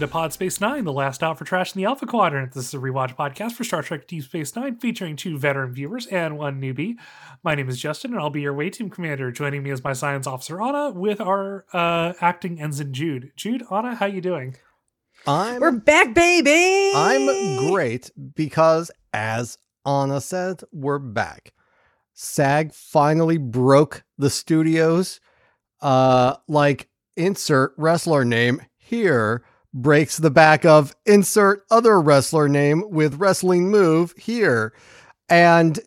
Hello and welcome to BabSpace 9, the last stop for trash in the Alpha Quadrant. This is a rewatch podcast for Star Trek Deep Space Nine featuring two veteran viewers and one newbie. My name is Justen and I'll be your way team commander. Joining me is my science officer Ana with our uh, acting ensign Jude. Jude, Ana, how you doing? I'm We're back, baby. I'm great because as Ana said, we're back. SAG finally broke the studios. Uh like insert wrestler name here breaks the back of insert other wrestler name with wrestling move here. And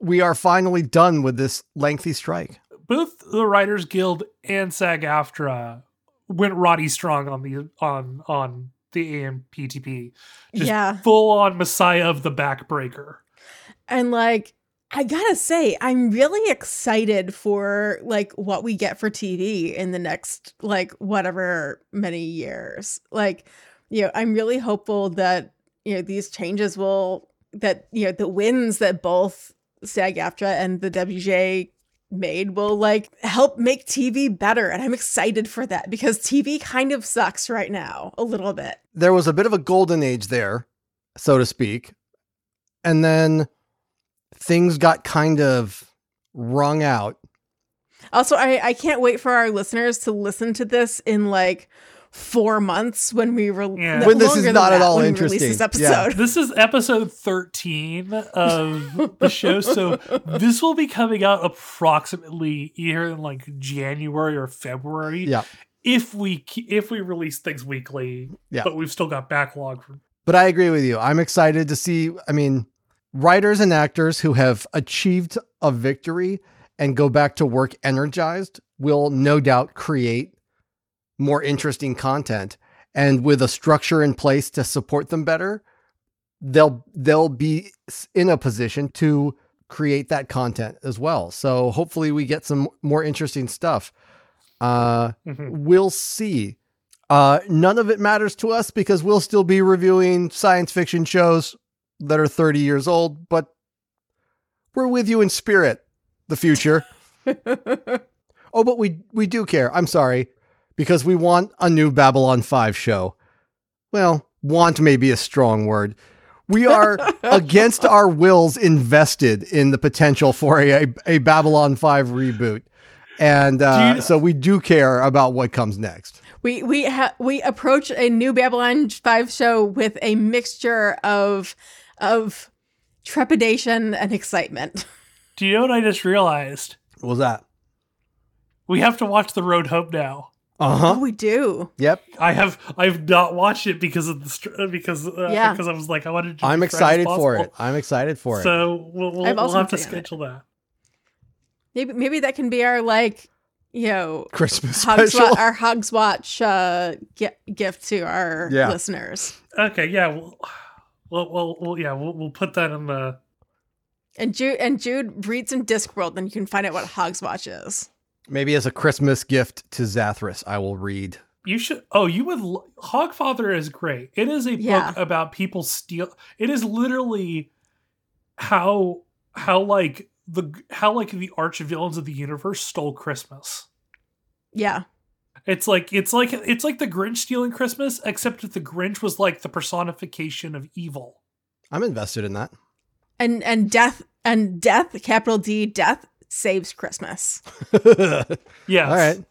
we are finally done with this lengthy strike. Both the Writers Guild and SAG-AFTRA went Roddy Strong on the on on the AMPTP. Just Yeah. full on Messiah of the Backbreaker. And like, I gotta say, I'm really excited for like what we get for TV in the next like whatever many years. Like, you know, I'm really hopeful that you know these changes will that you know the wins that both SAG-AFTRA and the WJ made will like help make TV better and I'm excited for that because TV kind of sucks right now a little bit. there was a bit of a golden age there, so to speak. And then things got kind of wrung out. Also, I, I can't wait for our listeners to listen to this in like four months when we re- Yeah. When this is not at all release interesting. This Yeah. episode. This is episode 13 of the show, so this will be coming out approximately either in like January or February. Yeah. If we if we release things weekly, Yeah. but we've still got backlog. From, But I agree with you. I'm excited to see, I mean, writers and actors who have achieved a victory and go back to work energized will no doubt create more interesting content. And with a structure in place to support them better, they'll they'll be in a position to create that content as well. So hopefully we get some more interesting stuff. Uh Mhm. we'll see. Uh, none of it matters to us because we'll still be reviewing science fiction shows that are 30 years old, but we're with you in spirit, the future. oh, but we we do care. I'm sorry, because we want a new Babylon 5 show. Well, want may be a strong word. We are against our wills invested in the potential for a, a Babylon 5 reboot. And uh, so we do care about what comes next. we we ha- we approach a new Babylon Five show with a mixture of of trepidation and excitement. Do you know what I just realized? What was that? We have to watch The Road Home now. Uh Oh, huh. we do. Yep. I have I've not watched it because of the str- because uh, Yeah. because I was like I wanted to. I'm be fresh as excited for it. I'm excited for it. So we'll we'll, I've we'll have to been thinking schedule that. Maybe maybe that can be our like you know Christmas Hogs special. wa- our Hogswatch uh, gi- gift to our Yeah. listeners. Okay, yeah, we'll, we'll, we'll, we'll yeah, we'll, we'll put that in the. And Jude and Jude read some Discworld, then you can find out what Hogswatch is. Maybe as a Christmas gift to Zathras, I will read. You should. Oh, you would. lo- Hogfather is great. It is a Yeah. book about people steal. It is literally how how like the how like the arch villains of the universe stole Christmas. Yeah. It's like it's like it's like the Grinch stealing Christmas, except that the Grinch was like the personification of evil. I'm invested in that. And and death and death, capital D, death saves Christmas. Yes. All right.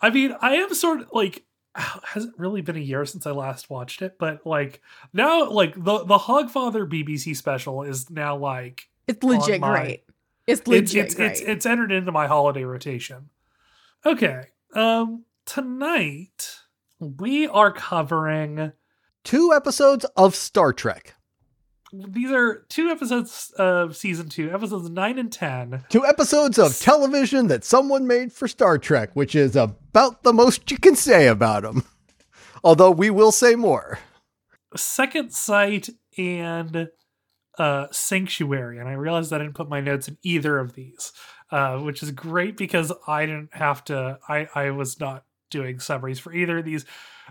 I mean, I am sort of like hasn't really been a year since I last watched it, but like now like the the Hogfather BBC special is now like It's legit my- great. It's it's legit it's, great. it's it's entered into my holiday rotation. Okay. Um tonight we are covering Two episodes of Star Trek. these are two episodes of season 2, episodes 9 and 10. Two episodes of television that someone made for Star Trek, which is about the most you can say about them. Although we will say more. Second Sight and uh, Sanctuary, and I realized I didn't put my notes in either of these, uh, which is great because I didn't have to. I I was not doing summaries for either of these,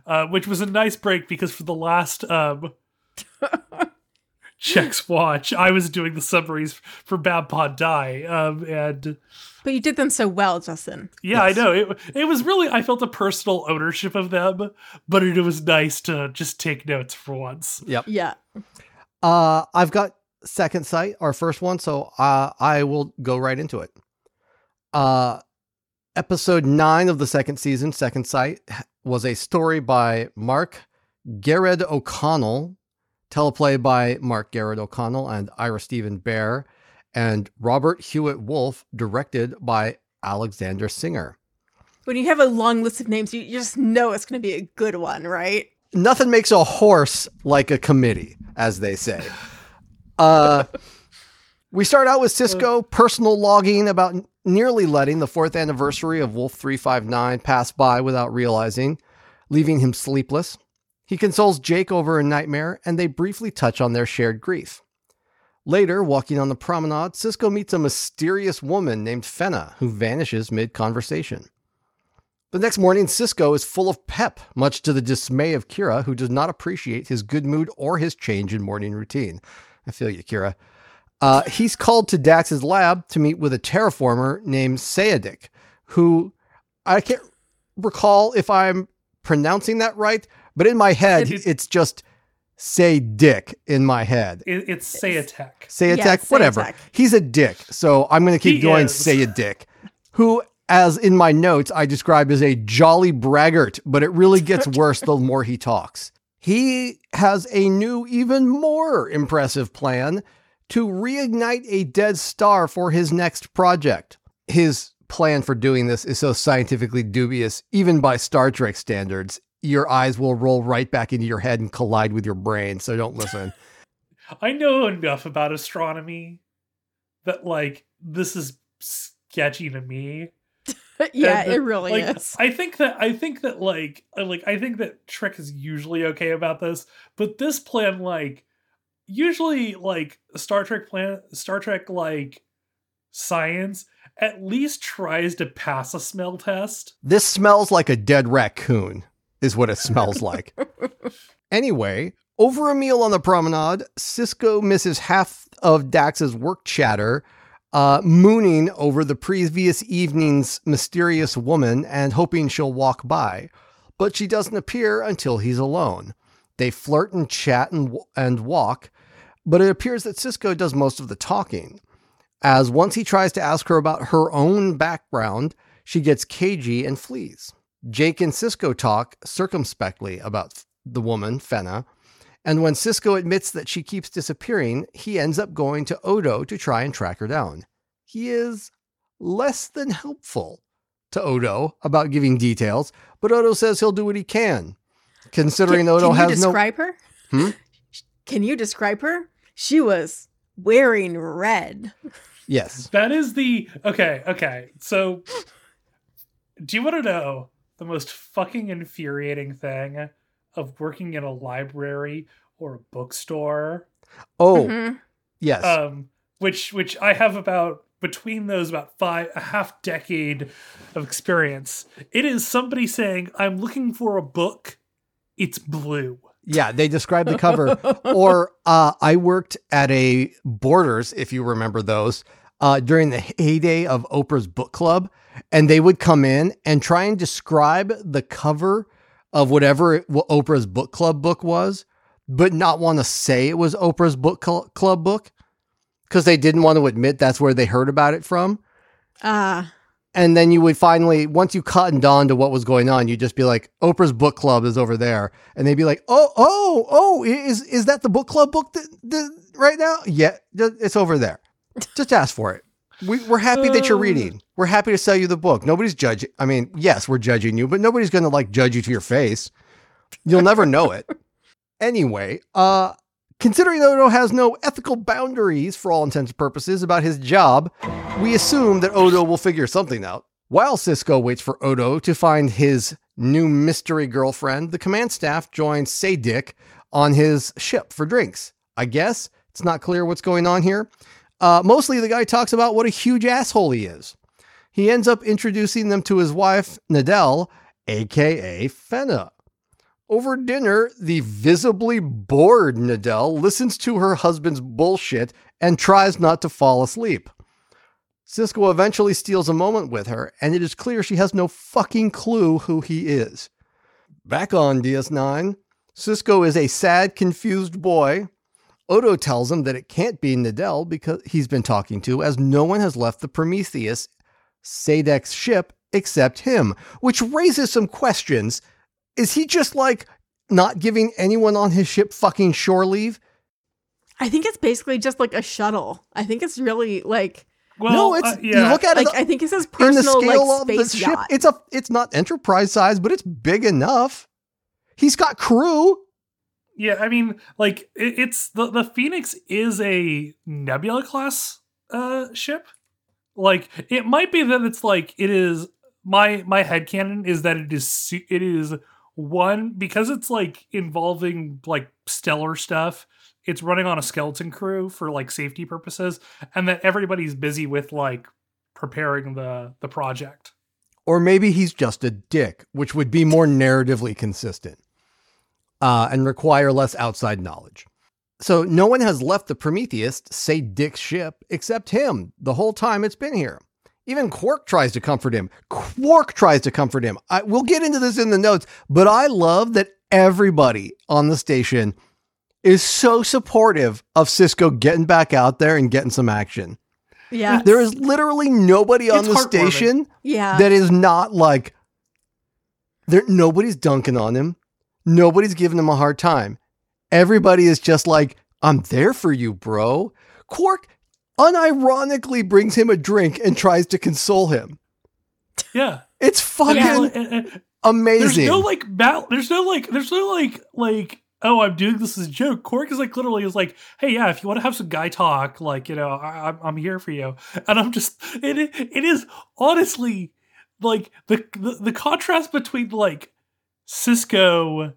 uh, which was a nice break because for the last um, checks watch. I was doing the summaries for Bad Pod Die, um, and But you did them so well, Justen. yeah, Yes. I know it. It was really I felt a personal ownership of them, but it was nice to just take notes for once. Yep. Yeah. Uh, I've got Second Sight, our first one, so uh, I will go right into it. Uh, episode nine of the second season, Second Sight, was a story by Mark Gehred-O'Connell, teleplay by Mark Gehred-O'Connell and Ira Steven Behr, and Robert Hewitt Wolfe, directed by Alexander Singer. When you have a long list of names, you, you just know it's going to be a good one, right? nothing makes a horse like a committee, as they say. Uh, we start out with Sisko personal logging about nearly letting the fourth anniversary of Wolf 359 pass by without realizing, leaving him sleepless. He consoles Jake over a nightmare, and they briefly touch on their shared grief. Later, walking on the promenade, Sisko meets a mysterious woman named Fenna who vanishes mid conversation. The next morning, Sisko is full of pep, much to the dismay of Kira, who does not appreciate his good mood or his change in morning routine. I feel you, Kira. Uh, he's called to Dax's lab to meet with a terraformer named Seyetik, who I can't recall if I'm pronouncing that right, but in my head, It- it's just say dick in my head. It, it's Seyetik. Say a Yeah, tech, say a whatever. tech. He's a dick. So I'm going to keep He going. is. Say a dick, who, as in my notes, I describe as a jolly braggart, but it really gets worse the more he talks. He has a new, even more impressive plan to reignite a dead star for his next project. His plan for doing this is so scientifically dubious, even by Star Trek standards. Your eyes will roll right back into your head and collide with your brain, so don't listen. I know enough about astronomy that like this is sketchy to me. yeah, And, it really like, is. I think that I think that like like I think that Trek is usually okay about this, but this plan like usually like Star Trek plan Star Trek like science at least tries to pass a smell test. This smells like a dead raccoon, is what it smells like. anyway, over a meal on the promenade, Sisko misses half of Dax's work chatter, uh, mooning over the previous evening's mysterious woman and hoping she'll walk by. But she doesn't appear until he's alone. They flirt and chat and, w- and walk, but it appears that Sisko does most of the talking. As once he tries to ask her about her own background, she gets cagey and flees. Jake and Sisko talk circumspectly about the woman, Fenna, and when Sisko admits that she keeps disappearing, he ends up going to Odo to try and track her down. He is less than helpful to Odo about giving details, but Odo says he'll do what he can. Considering can, Odo can you has no describe her? Hmm? Can you describe her? She was wearing red. Yes. That is the okay, okay. So do you want to know the most fucking infuriating thing of working in a library or a bookstore? Oh, Mhm. yes. Um which which I have about between those about five a half decade of experience. It is somebody saying, I'm looking for a book. It's blue. Yeah, they describe the cover. or uh, I worked at a Borders, if you remember those, uh, during the heyday of Oprah's book club, and they would come in and try and describe the cover of whatever it- what Oprah's book club book was, but not want to say it was Oprah's book cl- club book because they didn't want to admit that's where they heard about it from. Ah, And then you would finally, once you cottoned on to what was going on, you'd just be like, Oprah's book club is over there. And they'd be like, oh, oh, oh, is, is that the book club book that, that, right now? Yeah, it's over there. Just ask for it. We, we're happy that you're reading. We're happy to sell you the book. Nobody's judging. I mean, yes, we're judging you, but nobody's going to like judge you to your face. You'll never know it. Anyway, uh, considering Odo has no ethical boundaries for all intents and purposes about his job, we assume that Odo will figure something out. While Sisko waits for Odo to find his new mystery girlfriend, the command staff joins Saydick on his ship for drinks. I guess it's not clear what's going on here. Uh, mostly, the guy talks about what a huge asshole he is. He ends up introducing them to his wife, Nidell, aka Fenna. Over dinner, the visibly bored Nidell listens to her husband's bullshit and tries not to fall asleep. Sisko eventually steals a moment with her, and it is clear she has no fucking clue who he is. Back on DS9, Sisko is a sad, confused boy. Odo tells him that it can't be Nidell because he's been talking to, as no one has left the Prometheus, Seyetik's ship, except him, which raises some questions. Is he just like not giving anyone on his ship fucking shore leave? I think it's basically just like a shuttle. I think it's really like Well, no, it's uh, yeah. you look at like it I think it's his in the personal scale like of the space ship. yacht. It's a it's not enterprise size, but it's big enough. He's got crew. Yeah, I mean, like it, it's the the Phoenix is a Nebula class uh ship. Like it might be that it's like it is my my headcanon is that it is su- it is one because it's like involving like stellar stuff. It's running on a skeleton crew for like safety purposes, and that everybody's busy with like preparing the the project. Or maybe he's just a dick, which would be more narratively consistent uh, and require less outside knowledge. So no one has left the Prometheus, say Dick's ship, except him the whole time it's been here. Even Quark tries to comfort him. Quark tries to comfort him. I, we'll get into this in the notes, but I love that everybody on the station is so supportive of Sisko getting back out there and getting some action. yeah. There is literally nobody on It's the station yeah. that is not like there nobody's dunking on him. Nobody's giving him a hard time. Everybody is just like, I'm there for you, bro. Quark unironically brings him a drink and tries to console him. Yeah, It's fucking and- and- There's no like. There's no like. There's no like like. Oh, I'm doing this as a joke. Quark is like literally is like, hey, yeah, if you want to have some guy talk, like you know, I, I'm I'm here for you. And I'm just it it it is honestly like the the, the contrast between like Sisko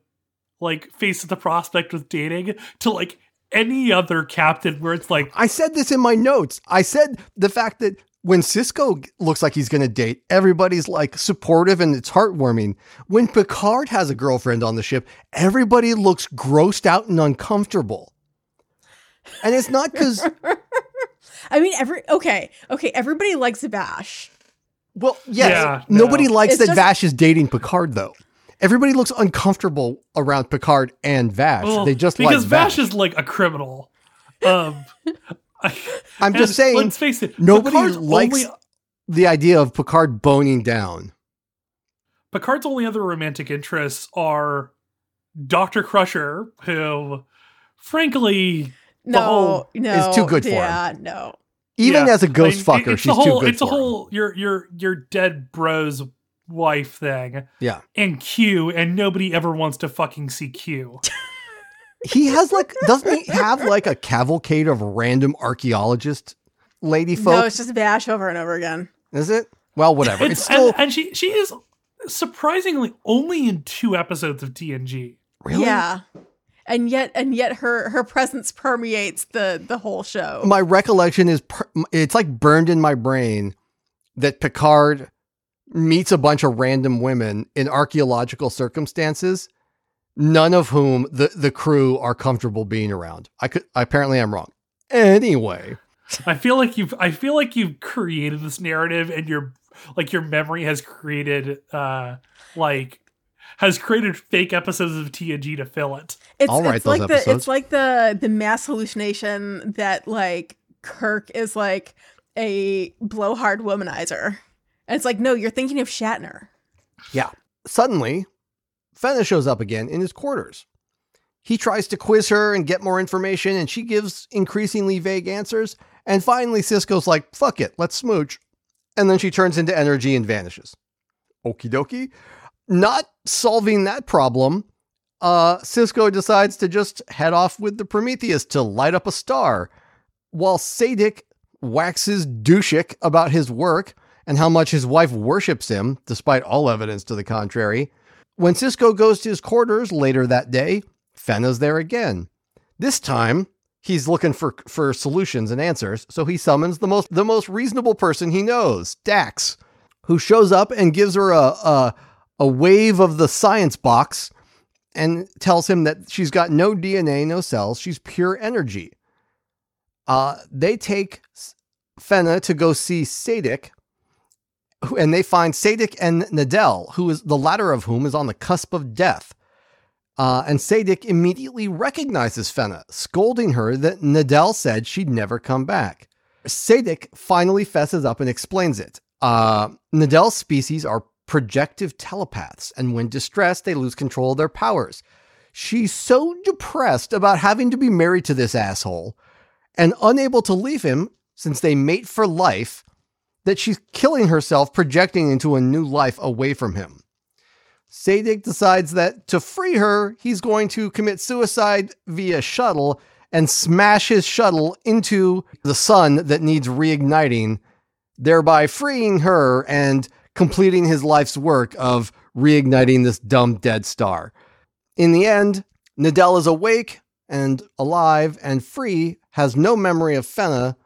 like faces the prospect with dating to like any other captain where it's like I said this in my notes. I said the fact that when Sisko looks like he's going to date, everybody's like supportive and it's heartwarming. When Picard has a girlfriend on the ship, everybody looks grossed out and uncomfortable. And it's not because, I mean, every okay, okay. Everybody likes Vash. well, yes, Yeah, no. nobody likes It's that just- Vash is dating Picard, though. Everybody looks uncomfortable around Picard and Vash. well, they just because like Vash Vash. is like a criminal. Um, I, I'm just saying, Let's face it. nobody Picard's likes only- the idea of Picard boning down. Picard's only other romantic interests are Doctor Crusher, who, frankly, No, whole- no, is too good for him. Yeah, no. Even yeah, as a ghost I mean, fucker, it's she's the whole, too good It's a for him. whole your your your dead bro's wife thing, Yeah. and Q, and nobody ever wants to fucking see Q. He has like, doesn't he have like a cavalcade of random archaeologist lady folk? No, it's just Vash over and over again. Is it? Well, whatever. It's, It's, still and, and she she is surprisingly only in two episodes of TNG. really. Yeah. And yet and yet her her presence permeates the the whole show. My recollection is per- it's like burned in my brain that Picard meets a bunch of random women in archaeological circumstances, none of whom the the crew are comfortable being around. I could apparently I'm wrong. Anyway, I feel like you've I feel like you've created this narrative and your like your memory has created uh like has created fake episodes of TNG to fill it. It's, I'll write it's those like the episodes. it's like the the mass hallucination that like Kirk is like a blowhard womanizer. And it's like, no, you're thinking of Shatner. Yeah. Suddenly, Fenna shows up again in his quarters. He tries to quiz her and get more information, and she gives increasingly vague answers. And finally, Sisko's like, fuck it, let's smooch. And then she turns into energy and vanishes. Okie dokie. Not solving that problem, uh, Sisko decides to just head off with the Prometheus to light up a star, while Seyetik waxes douchic about his work and how much his wife worships him, despite all evidence to the contrary. When Sisko goes to his quarters later that day, Fenna's there again. This time, he's looking for, for solutions and answers, so he summons the most the most reasonable person he knows, Dax, who shows up and gives her a, a, a wave of the science box and tells him that she's got no DNA, no cells. She's pure energy. Uh, they take Fenna to go see Seyetik, and they find Seyetik and Nidell, who is the latter of whom is on the cusp of death. Uh, and Seyetik immediately recognizes Fenna, scolding her that Nidell said she'd never come back. Seyetik finally fesses up and explains it. Uh, Nidell's species are projective telepaths, and when distressed, they lose control of their powers. She's so depressed about having to be married to this asshole and unable to leave him since they mate for life that she's killing herself projecting into a new life away from him. Seyetik decides that to free her, he's going to commit suicide via shuttle and smash his shuttle into the sun that needs reigniting, thereby freeing her and completing his life's work of reigniting this dumb dead star. In the end, Nidell is awake and alive and free, has no memory of Fenna,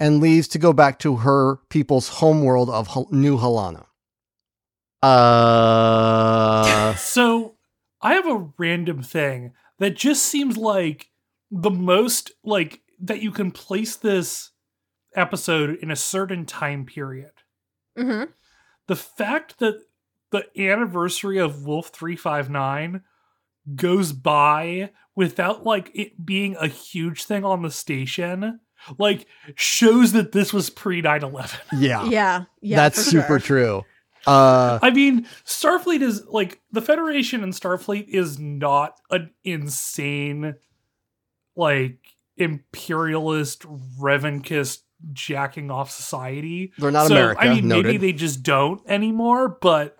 and leaves to go back to her people's homeworld of Hel- New Halana. Uh, So I have a random thing that just seems like the most like that you can place this episode in a certain time period. hmm The fact that the anniversary of Wolf 359 goes by without like it being a huge thing on the station like shows that this was pre 9/11. yeah, Yeah. Yeah. that's super sure. true. Uh, I mean, Starfleet is like the Federation and Starfleet is not an insane, like imperialist, revanchist, jacking off society. they're not so, America. I mean, maybe they just don't anymore, but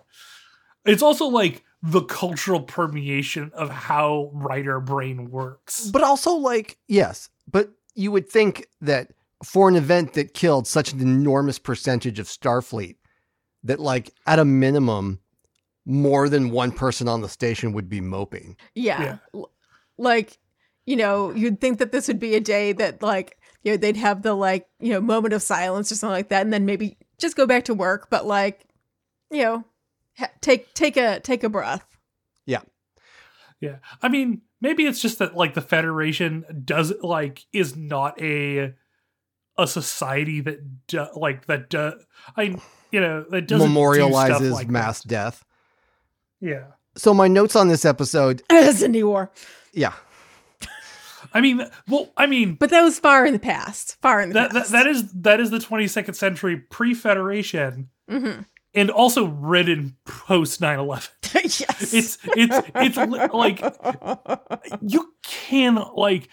it's also like the cultural permeation of how writer brain works. But also, like, yes, but you would think that for an event that killed such an enormous percentage of Starfleet, that, like, at a minimum, more than one person on the station would be moping. Yeah. Yeah. L- Like, you know, you'd think that this would be a day that, like, you know, they'd have the, like, you know, moment of silence or something like that, and then maybe just go back to work, but, like, you know, ha- take take a take a breath. Yeah. I mean, maybe it's just that like the Federation does like is not a a society that do, like that do, I you know, that doesn't do stuff Memorializes like mass that. death. Yeah. So, my notes on this episode, Xindi War. yeah, I mean, well, I mean, But that was far in the past. Far in the that, that past. that is that is the 22nd century pre-Federation hmm and also written post 9/11. yes. It's it's it's like you can like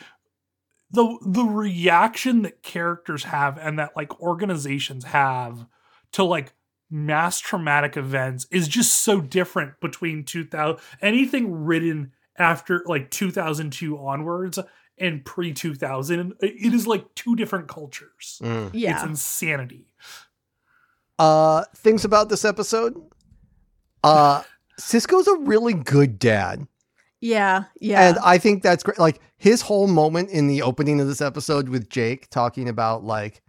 the the reaction that characters have and that like organizations have to like mass traumatic events is just so different between 2000 anything written after like 2002 onwards and pre 2000 it is like two different cultures Mm. it's insanity Uh, things about this episode. Uh, Sisko's a really good dad. Yeah. Yeah. And I think that's great. Like his whole moment in the opening of this episode with Jake talking about like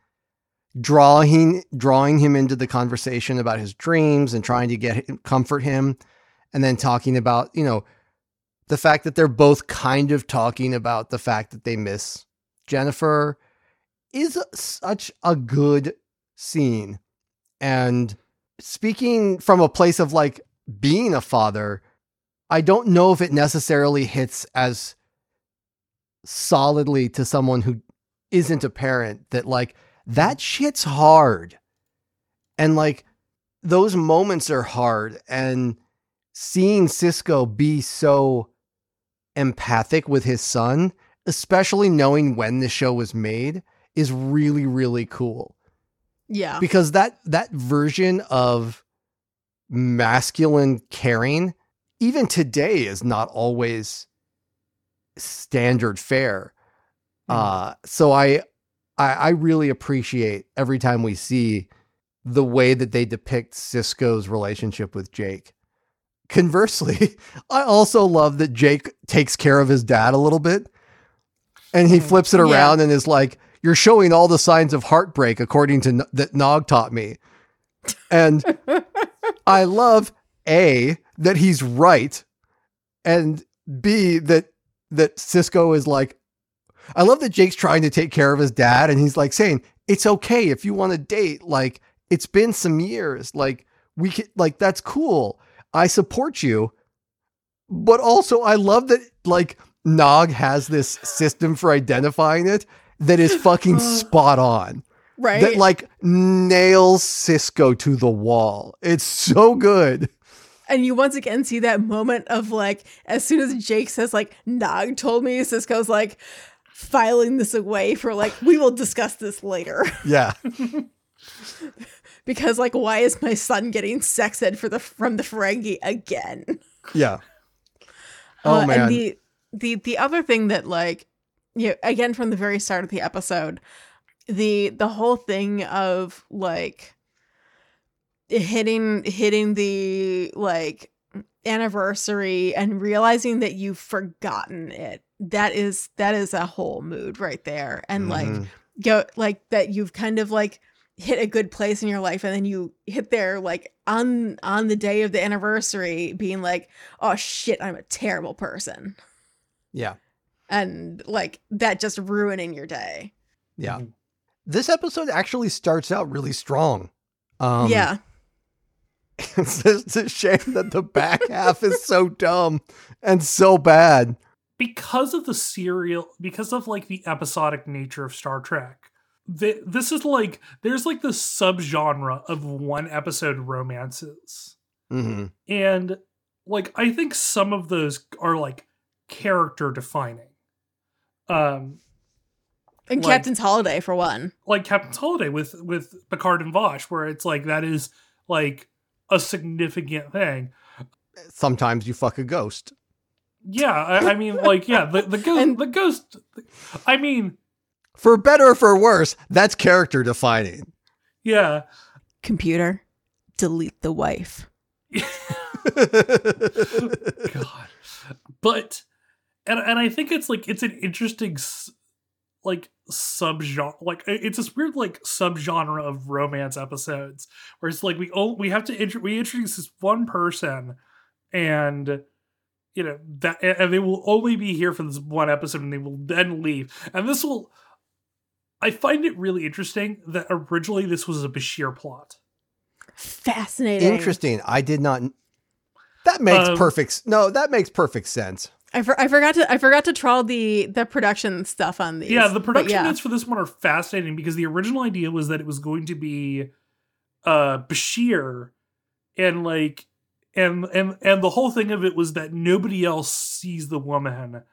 drawing drawing him into the conversation about his dreams and trying to get him, comfort him and then talking about, you know, the fact that they're both kind of talking about the fact that they miss Jennifer is such a good scene. And speaking from a place of like being a father, I don't know if it necessarily hits as solidly to someone who isn't a parent that like that mm-hmm. shit's hard. And like those moments are hard and seeing Sisko be so empathic with his son, especially knowing when the show was made is really really cool yeah. because that that version of masculine caring even today is not always standard fare uh so I, I i really appreciate every time we see the way that they depict sisko's relationship with jake conversely i also love that jake takes care of his dad a little bit and he Mhm. flips it Yeah. around and is like you're showing all the signs of heartbreak according to N- that nog taught me and I love A, that he's right, and B that that Sisko is like I love that Jake's trying to take care of his dad and he's like saying, "It's okay if you want to date. Like it's been some years. Like we can like that's cool. I support you." But also I love that like Nog has this system for identifying it that is fucking spot on. Right. That like nails Sisko to the wall. It's so good. and you once again see that moment of like, as soon as Jake says, like, Nog told me, Sisko's like filing this away for like, we will discuss this later. Yeah. because like, why is my son getting sex ed for the from the Ferengi again? Yeah. Oh Uh, man. And the the the other thing that like you know, again from the very start of the episode, the the whole thing of like hitting hitting the like anniversary and realizing that you've forgotten it. That is that is a whole mood right there. And like Mhm. go like that you've kind of like hit a good place in your life and then you hit there like on on the day of the anniversary being like oh shit i'm a terrible person yeah. And like that just ruining your day Yeah. This episode actually starts out really strong. Um, yeah it's just a shame that the back half is so dumb and so bad. because of the serial because of like the episodic nature of star trek th- this is like there's like the subgenre of one episode romances hmm and like i think some of those are like character defining um and Like- captain's holiday for one. like captain's holiday with with picard and Vash where it's like that is like a significant thing. Sometimes you fuck a ghost. yeah i, I mean like yeah the, the ghost And- the ghost i mean For better or for worse, that's character defining. yeah. Computer delete the wife. God, but and and I think it's like it's an interesting s- like subgenre like it's this weird like subgenre of romance episodes where it's like we oh we have to intro- we introduce this one person and you know that and and they will only be here for this one episode and they will then leave and this will I find it really interesting that originally this was a Bashir plot. fascinating Interesting. I did not. That makes Um, perfect. No, that makes perfect sense. I, for, I forgot to I forgot to trawl the the production stuff on these Yeah, the production yeah. notes for this one are fascinating because the original idea was that it was going to be uh Bashir and like and and and the whole thing of it was that nobody else sees the woman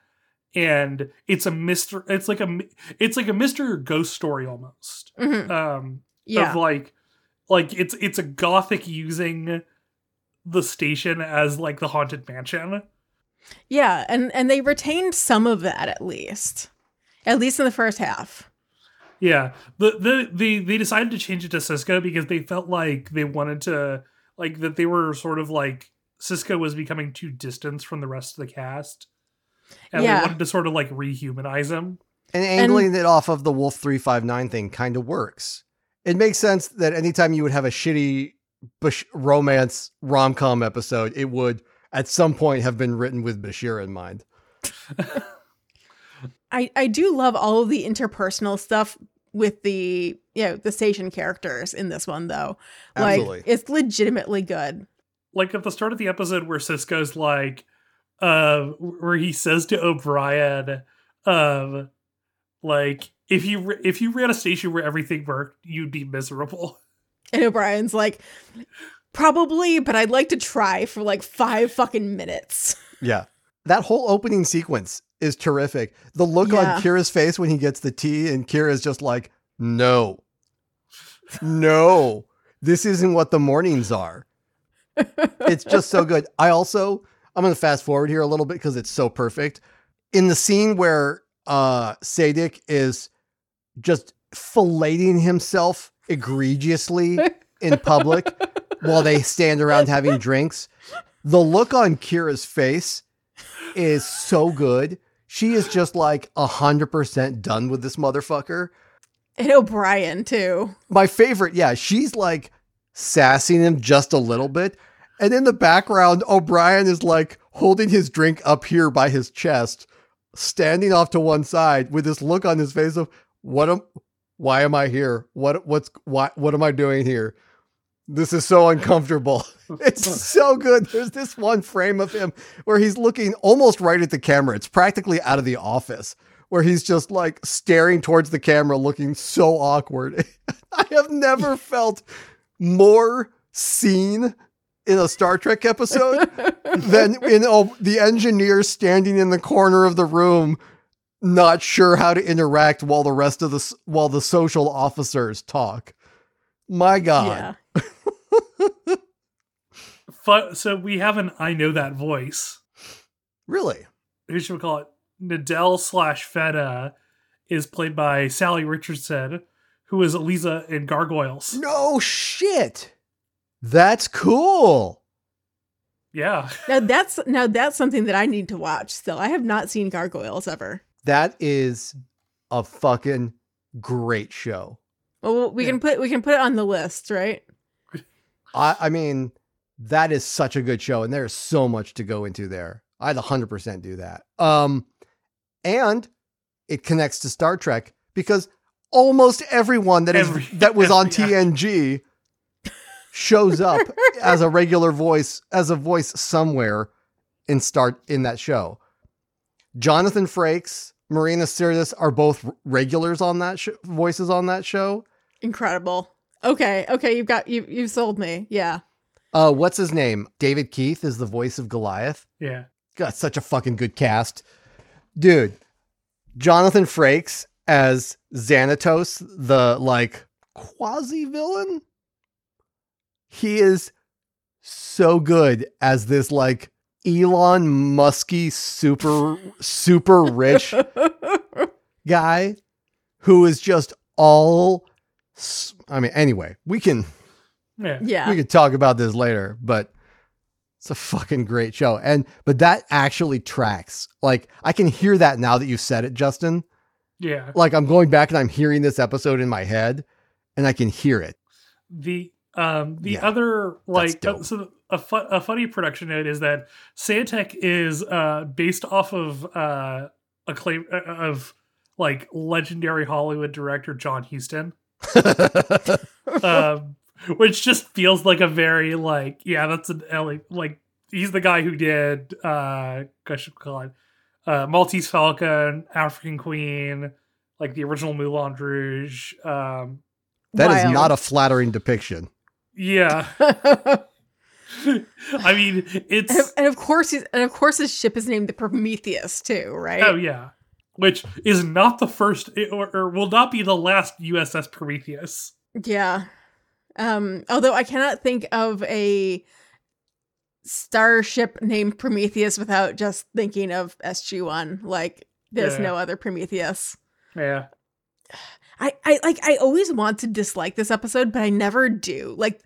and it's a mister it's like a it's like a Mr. Ghost story almost. Mhm. Um yeah of like like it's it's a gothic using the station as like the haunted mansion. Yeah, and and they retained some of that at least, at least in the first half. Yeah, the the the they decided to change it to Sisko because they felt like they wanted to like that they were sort of like Sisko was becoming too distant from the rest of the cast, and Yeah. they wanted to sort of like rehumanize him. And angling it off of the Wolf 359 thing kind of works. It makes sense that anytime you would have a shitty Bush romance rom com episode, it would at some point have been written with Bashir in mind. I I do love all of the interpersonal stuff with the you know the station characters in this one though. Absolutely. It's legitimately good. Like at the start of the episode where Sisko's like, uh, where he says to O'Brien, um, like if you re- if you ran a station where everything worked, you'd be miserable. And O'Brien's like, probably, but I'd like to try for like five fucking minutes. Yeah. That whole opening sequence is terrific. The look Yeah. on Kira's face when he gets the tea, and Kira's just like, no, no, this isn't what the mornings are. it's just so good. I also, I'm going to fast forward here a little bit because it's so perfect. In the scene where uh Seyetik is just filleting himself egregiously in public while they stand around having drinks, the look on Kira's face is so good. She is just like a hundred percent done with this motherfucker. And O'Brien too. My favorite, yeah, she's like sassing him just a little bit. And in the background, O'Brien is like holding his drink up here by his chest, standing off to one side with this look on his face of what am why am I here? What what's why what am I doing here? This is so uncomfortable. It's so good. There's this one frame of him where he's looking almost right at the camera. It's practically out of the office where he's just like staring towards the camera looking so awkward. I have never felt more seen in a Star Trek episode than in oh, the engineer standing in the corner of the room not sure how to interact while the rest of the while the social officers talk. My god. Yeah. Fu- so we have an I know that voice. Really? Who should we call it? Nidell slash Fenna is played by Sally Richardson, who is Eliza in Gargoyles. No shit. That's cool. Yeah. Now that's now that's something that I need to watch still. I have not seen Gargoyles ever. That is a fucking great show. Well, we Yeah. can put we can put it on the list, right? I, I mean, that is such a good show, and there's so much to go into there. I'd 100% do that. Um, and it connects to Star Trek because almost everyone that is Every- that was on every- yeah. TNG shows up as a regular voice, as a voice somewhere in start in that show. Jonathan Frakes, Marina Sirtis are both regulars on that sh- voices on that show. Incredible. Okay, okay, you've got you you've sold me. Yeah. Uh, what's his name? David Keith is the voice of Goliath. Yeah. got such a fucking good cast. Dude, Jonathan Frakes as Xanatos, the like quasi villain. He is so good as this like Elon Musky super super rich guy who is just all s- I mean anyway, we can Yeah. yeah. we could talk about this later, but it's a fucking great show. And but that actually tracks. Like I can hear that now that you said it, Justen. Yeah. Like I'm going back and I'm hearing this episode in my head and I can hear it. The um the Yeah, other like uh, so a fu- a funny production note is that Santec is uh based off of uh a claim uh, of like legendary Hollywood director John Huston. um, which just feels like a very like yeah that's an LA like he's the guy who did uh gosh call it uh Maltese Falcon, African Queen, like the original Moulin Rouge. Um That is Wild. not a flattering depiction. yeah. I mean it's and of course he's, and of course his ship is named the Prometheus too, right? oh yeah. Which is not the first or, or will not be the last USS Prometheus. Yeah. Um, although I cannot think of a starship named Prometheus without just thinking of SG1. Like there's Yeah. no other Prometheus. Yeah. I, I like I always want to dislike this episode, but I never do. Like,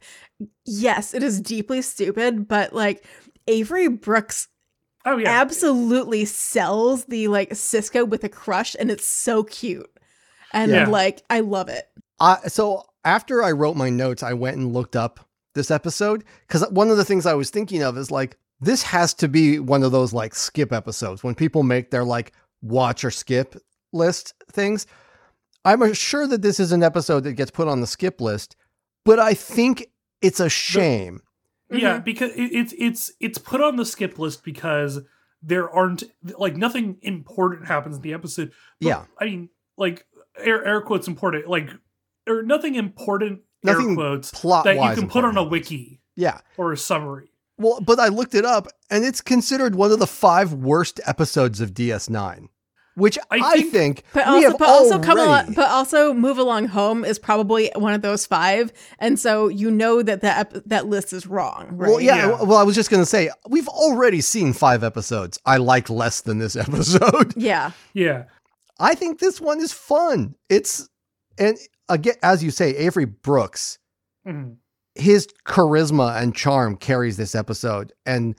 yes, it is deeply stupid, but like Avery Brooks Oh yeah. absolutely sells the like Sisko with a crush, and it's so cute. And Yeah. like I love it. Uh, so after I wrote my notes, I went and looked up this episode because one of the things I was thinking of is like this has to be one of those like skip episodes when people make their like watch or skip list things. I'm sure that this is an episode that gets put on the skip list, but I think it's a shame. Yeah, Mhm. because it's it's it's put on the skip list because there aren't like nothing important happens in the episode. But, Yeah. I mean, like air air quotes important, like or nothing important Nothing air quotes plot that you can put on a wiki Yeah. or a summary. Well, but I looked it up and it's considered one of the five worst episodes of DS9, which I, I think, think- But we also, have but also come along, but also move along home is probably one of those five, and so you know that that ep- that list is wrong, right? Well, yeah, Yeah. Well, I was just going to say we've already seen five episodes. I like less than this episode. yeah, Yeah, I think this one is fun. It's and again, as you say, Avery Brooks, Mhm. his charisma and charm carries this episode, and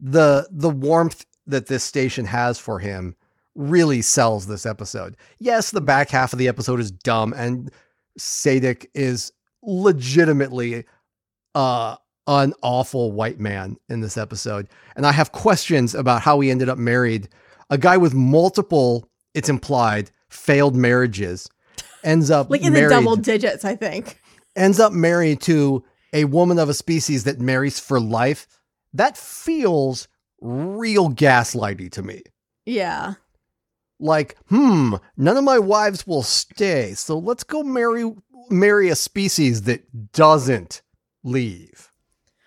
the the warmth that this station has for him really sells this episode. Yes, the back half of the episode is dumb, and Seyetik is legitimately uh an awful white man in this episode. And I have questions about how he ended up married. A guy with multiple, it's implied, failed marriages ends up like in married, the double digits, I think. ends up married to a woman of a species that marries for life. That feels real gaslighty to me. Yeah. Like, hmm, none of my wives will stay, so let's go marry marry a species that doesn't leave.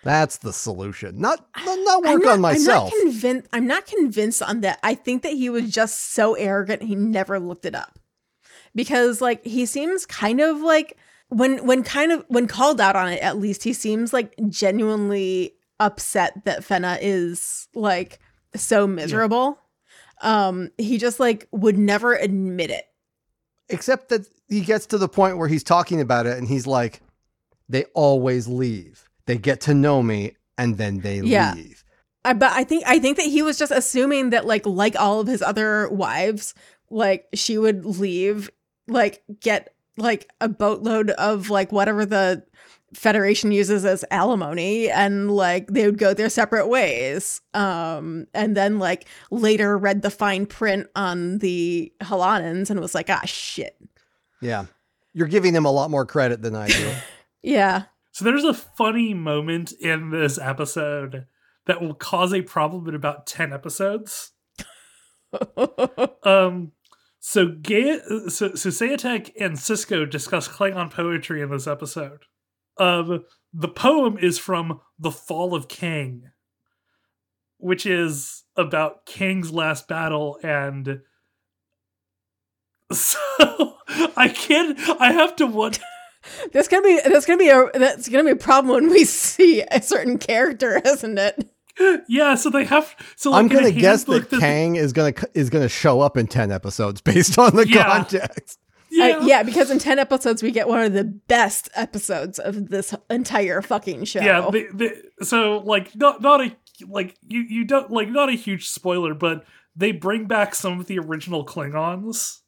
That's the solution. Not not, not work not, on myself. I'm not convinced. I'm not convinced on that. I think that he was just so arrogant he never looked it up, because like he seems kind of like when when kind of when called out on it. At least he seems like genuinely upset that Fenna is like so miserable. Um, he just like would never admit it. Except that he gets to the point where he's talking about it and he's like, they always leave. They get to know me and then they Yeah. leave. I, but I think I think that he was just assuming that like like all of his other wives, like she would leave, like get like a boatload of like whatever the Federation uses as alimony, and like they would go their separate ways. Um, and then like later read the fine print on the Halanans and was like, ah, shit. Yeah. You're giving them a lot more credit than I do. Yeah. So there's a funny moment in this episode that will cause a problem in about 10 episodes. Um so Gay so, so Seyetik and Sisko discuss Klingon poetry in this episode. Um the poem is from The Fall of Kang, which is about Kang's last battle and so I can't I have to wonder There's gonna be there's gonna be a that's gonna be a problem when we see a certain character, isn't it? Yeah, so they have. So like, I'm gonna guess handbook that Kang is gonna is gonna show up in ten episodes based on the Yeah. context. Yeah. yeah, because in 10 episodes, we get one of the best episodes of this entire fucking show. yeah. They, they, so like, not not a like you you don't like not a huge spoiler, but they bring back some of the original Klingons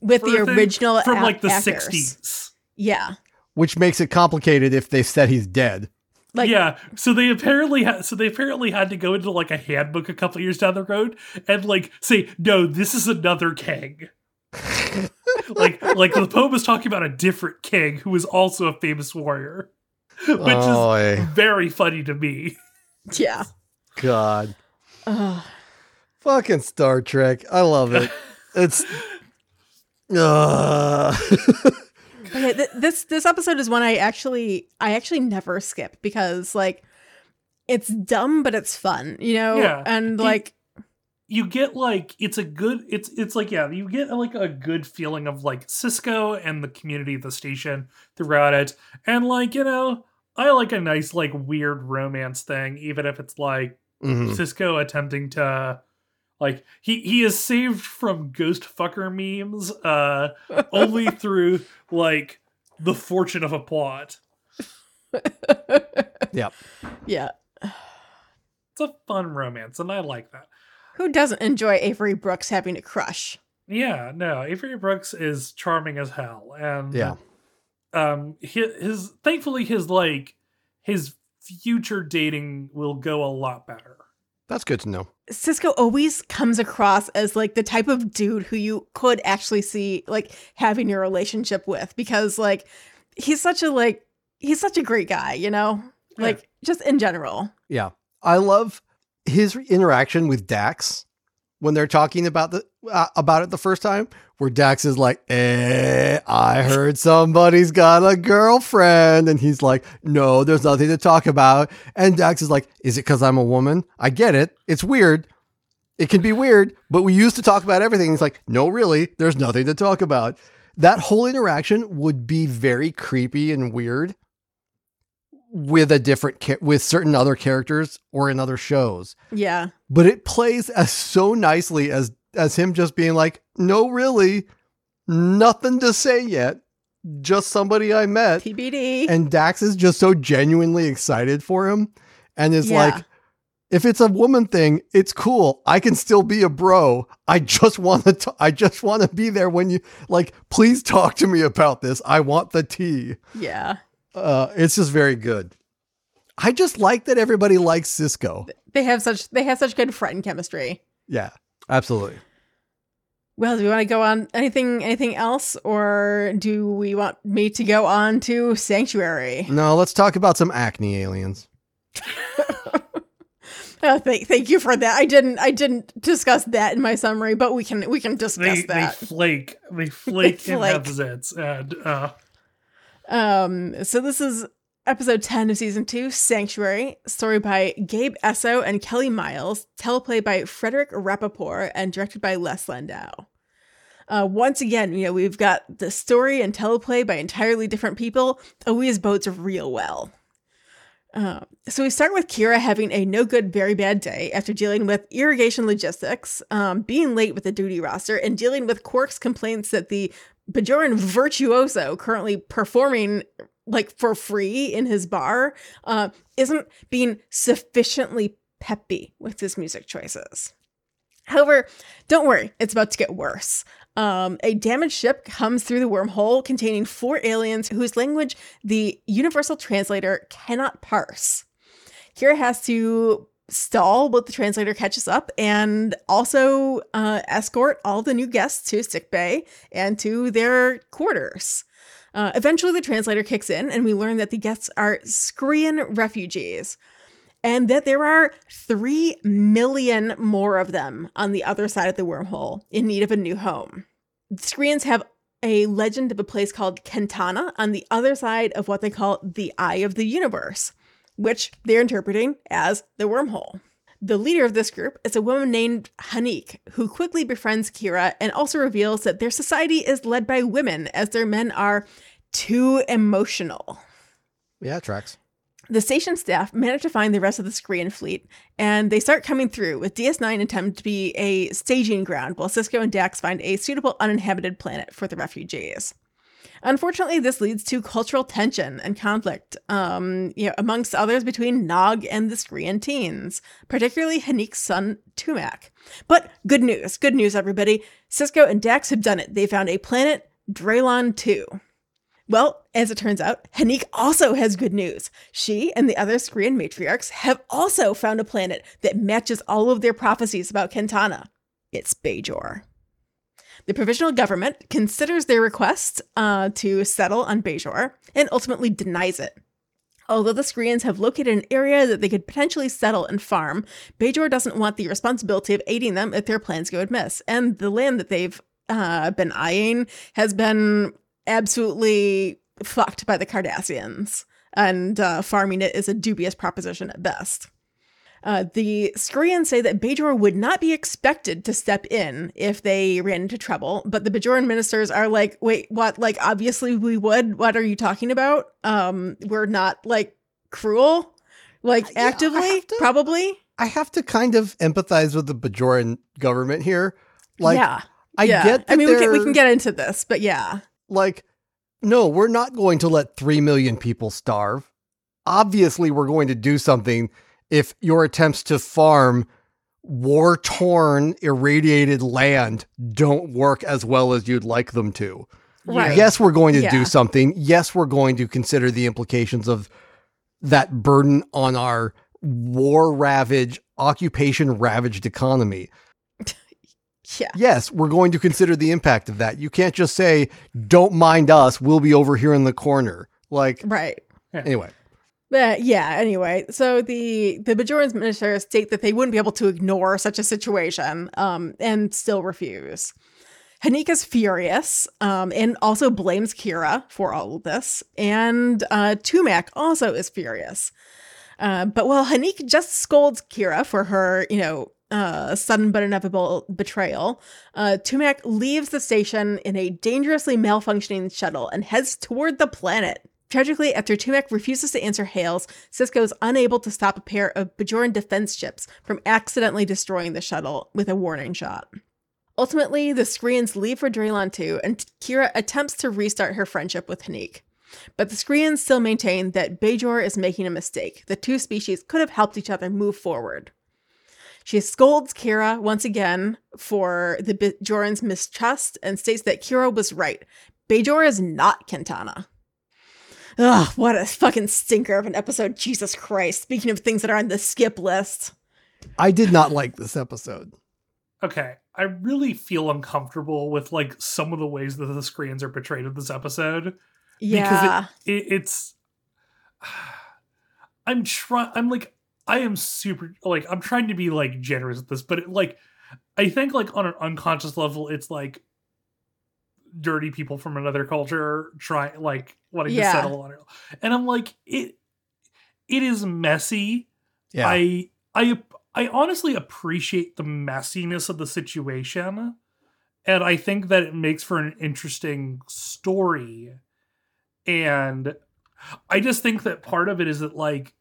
with the original from a- like the actors. '60s. Yeah. Which makes it complicated if they said he's dead. Like, yeah, so they apparently had so they apparently had to go into like a handbook a couple years down the road and like say no, this is another Kang. like like the poem is talking about a different king who was also a famous warrior, which oh, is very funny to me. yeah. God. Ugh. Fucking Star Trek. I love it. It's uh, Okay, th- this this episode is one I actually I actually never skip because like it's dumb but it's fun, you know? Yeah. And It- like you get like it's a good it's it's like yeah you get like a good feeling of like sisko and the community of the station throughout it and like you know i like a nice like weird romance thing even if it's like mhm. sisko attempting to like he he is saved from ghost fucker memes uh only through like the fortune of a plot Yep. yeah. it's a fun romance and i like that Who doesn't enjoy Avery Brooks having a crush? Yeah, no, Avery Brooks is charming as hell, and Yeah. um, his, his thankfully his like his future dating will go a lot better. That's good to know. Sisko always comes across as like the type of dude who you could actually see like having your relationship with because like he's such a like he's such a great guy, you know? Yeah. Like just in general. Yeah. I love his interaction with Dax when they're talking about the uh, about it the first time where Dax is like, "Eh, I heard somebody's got a girlfriend." And he's like, "No, there's nothing to talk about." And Dax is like, "Is it cuz I'm a woman?" I get it. It's weird. It can be weird, but we used to talk about everything. He's like, "No, really. There's nothing to talk about." That whole interaction would be very creepy and weird with a different cha- with certain other characters or in other shows Yeah. but it plays as so nicely as as him just being like no really nothing to say yet just somebody i met TBD. and dax is just so genuinely excited for him and is Yeah. like if it's a woman thing it's cool i can still be a bro i just want to i just want to be there when you like please talk to me about this i want the tea yeah. Uh, it's just very good. I just like that everybody likes Sisko. They have such they have such good friend chemistry. Yeah, absolutely. Well, do we want to go on anything anything else or do we want me to go on to Sanctuary? No, let's talk about some acne aliens. Oh, thank, thank you for that. I didn't I didn't discuss that in my summary, but we can we can discuss They they that. flake. They flake in flake. episodes, and uh, Um, so this is episode 10 of season 2, Sanctuary, story by Gabe Essoe and Kelley Miles, teleplay by Frederick Rappaport, and directed by Les Landau. Uh, once again, you know, we've got the story and teleplay by entirely different people, always bodes real well. Uh, so we start with Kira having a no good, very bad day after dealing with irrigation logistics, um, being late with the duty roster, and dealing with Quark's complaints that the Bajoran virtuoso currently performing like for free in his bar uh, isn't being sufficiently peppy with his music choices. However, don't worry, it's about to get worse. Um, a damaged ship comes through the wormhole containing four aliens whose language the universal translator cannot parse. Kira has to stall while the translator catches up and also uh, escort all the new guests to sickbay and to their quarters. Uh, eventually, the translator kicks in, and we learn that the guests are Skrreean refugees, and that there are 3 million more of them on the other side of the wormhole in need of a new home. The have a legend of a place called Kentanna on the other side of what they call the Eye of the Universe, which they're interpreting as the wormhole. The leader of this group is a woman named Haneek, who quickly befriends Kira and also reveals that their society is led by women as their men are too emotional. Yeah, tracks. The station staff manage to find the rest of the Skrreean fleet, and they start coming through, with DS9 attempt to be a staging ground while Sisko and Dax find a suitable uninhabited planet for the refugees. Unfortunately, this leads to cultural tension and conflict, um, you know, amongst others between Nog and the Skrreean teens, particularly Haneek's son Tumak. But good news, good news, everybody. Sisko and Dax have done it. They found a planet, Draylon 2. Well, as it turns out, Haneek also has good news. She and the other Skrreean matriarchs have also found a planet that matches all of their prophecies about Kentanna. It's Bajor. The provisional government considers their request uh, to settle on Bajor and ultimately denies it. Although the Skrreeans have located an area that they could potentially settle and farm, Bajor doesn't want the responsibility of aiding them if their plans go amiss. And the land that they've uh, been eyeing has been absolutely fucked by the Cardassians, and uh, farming it is a dubious proposition at best. Uh, the Skrreeans say that Bajor would not be expected to step in if they ran into trouble, but the Bajoran ministers are like, wait, what? Like, obviously we would. What are you talking about? Um, we're not like cruel, like Yeah, actively, to- probably. I have to kind of empathize with the Bajoran government here. Like, yeah, I yeah. get that I mean, we can, we can get into this, but yeah, like, no, we're not going to let 3 million people starve. Obviously, we're going to do something if your attempts to farm war torn, irradiated land don't work as well as you'd like them to. right. Yes, we're going to Yeah. do something. Yes, we're going to consider the implications of that burden on our war ravaged, occupation ravaged economy. yeah. Yes, we're going to consider the impact of that. You can't just say, don't mind us, we'll be over here in the corner. Like, Right. anyway. But yeah, anyway, so the the Bajoran ministers state that they wouldn't be able to ignore such a situation um, and still refuse. Haneek's furious um, and also blames Kira for all of this. And uh, Tumak also is furious. Uh, but while Haneek just scolds Kira for her, you know, uh, sudden but inevitable betrayal, uh, Tumak leaves the station in a dangerously malfunctioning shuttle and heads toward the planet. Tragically, after Tumak refuses to answer hails, Sisko is unable to stop a pair of Bajoran defense ships from accidentally destroying the shuttle with a warning shot. Ultimately, the Skrreeans leave for Draylon 2, and Kira attempts to restart her friendship with Haneek. But the Skrreeans still maintain that Bajor is making a mistake. The two species could have helped each other move forward. She scolds Kira once again for the Bajorans' mistrust and states that Kira was right. Bajor is not Kentanna. Ugh, what a fucking stinker of an episode. Jesus Christ. Speaking of things that are on the skip list. I did not like this episode. Okay, I really feel uncomfortable with like some of the ways that the Skrreeans are portrayed in this episode. Yeah. Because it, it it's I'm trying I'm like I am super like I'm trying to be like generous with this, but it, like I think like on an unconscious level it's like dirty people from another culture trying like wanting Yeah. to settle on it. And I'm like it it is messy. Yeah. I I I honestly appreciate the messiness of the situation, and I think that it makes for an interesting story. And I just think that part of it is that like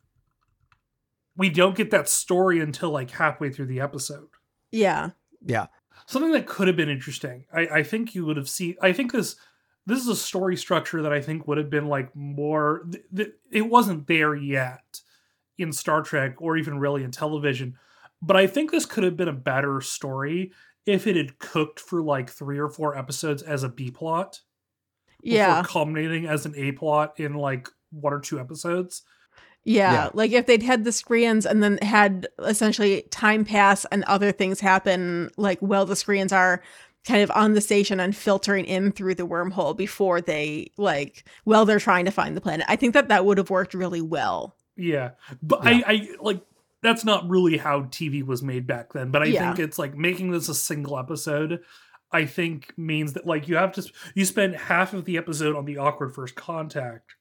we don't get that story until like halfway through the episode. yeah. yeah. Something that could have been interesting. I, I think you would have seen. I think this this is a story structure that I think would have been like more. Th- th- it wasn't there yet in Star Trek or even really in television, but I think this could have been a better story if it had cooked for like three or four episodes as a B plot. Yeah. culminating as an A plot in like one or two episodes. Yeah, Yeah. like if they'd had the Skrreeans and then had essentially time pass and other things happen, like while the Skrreeans are kind of on the station and filtering in through the wormhole before they like while they're trying to find the planet. I think that that would have worked really well. Yeah, but Yeah. I, I like that's not really how TV was made back then. But I Yeah. think it's like making this a single episode. I think means that like you have to you spend half of the episode on the awkward first contact,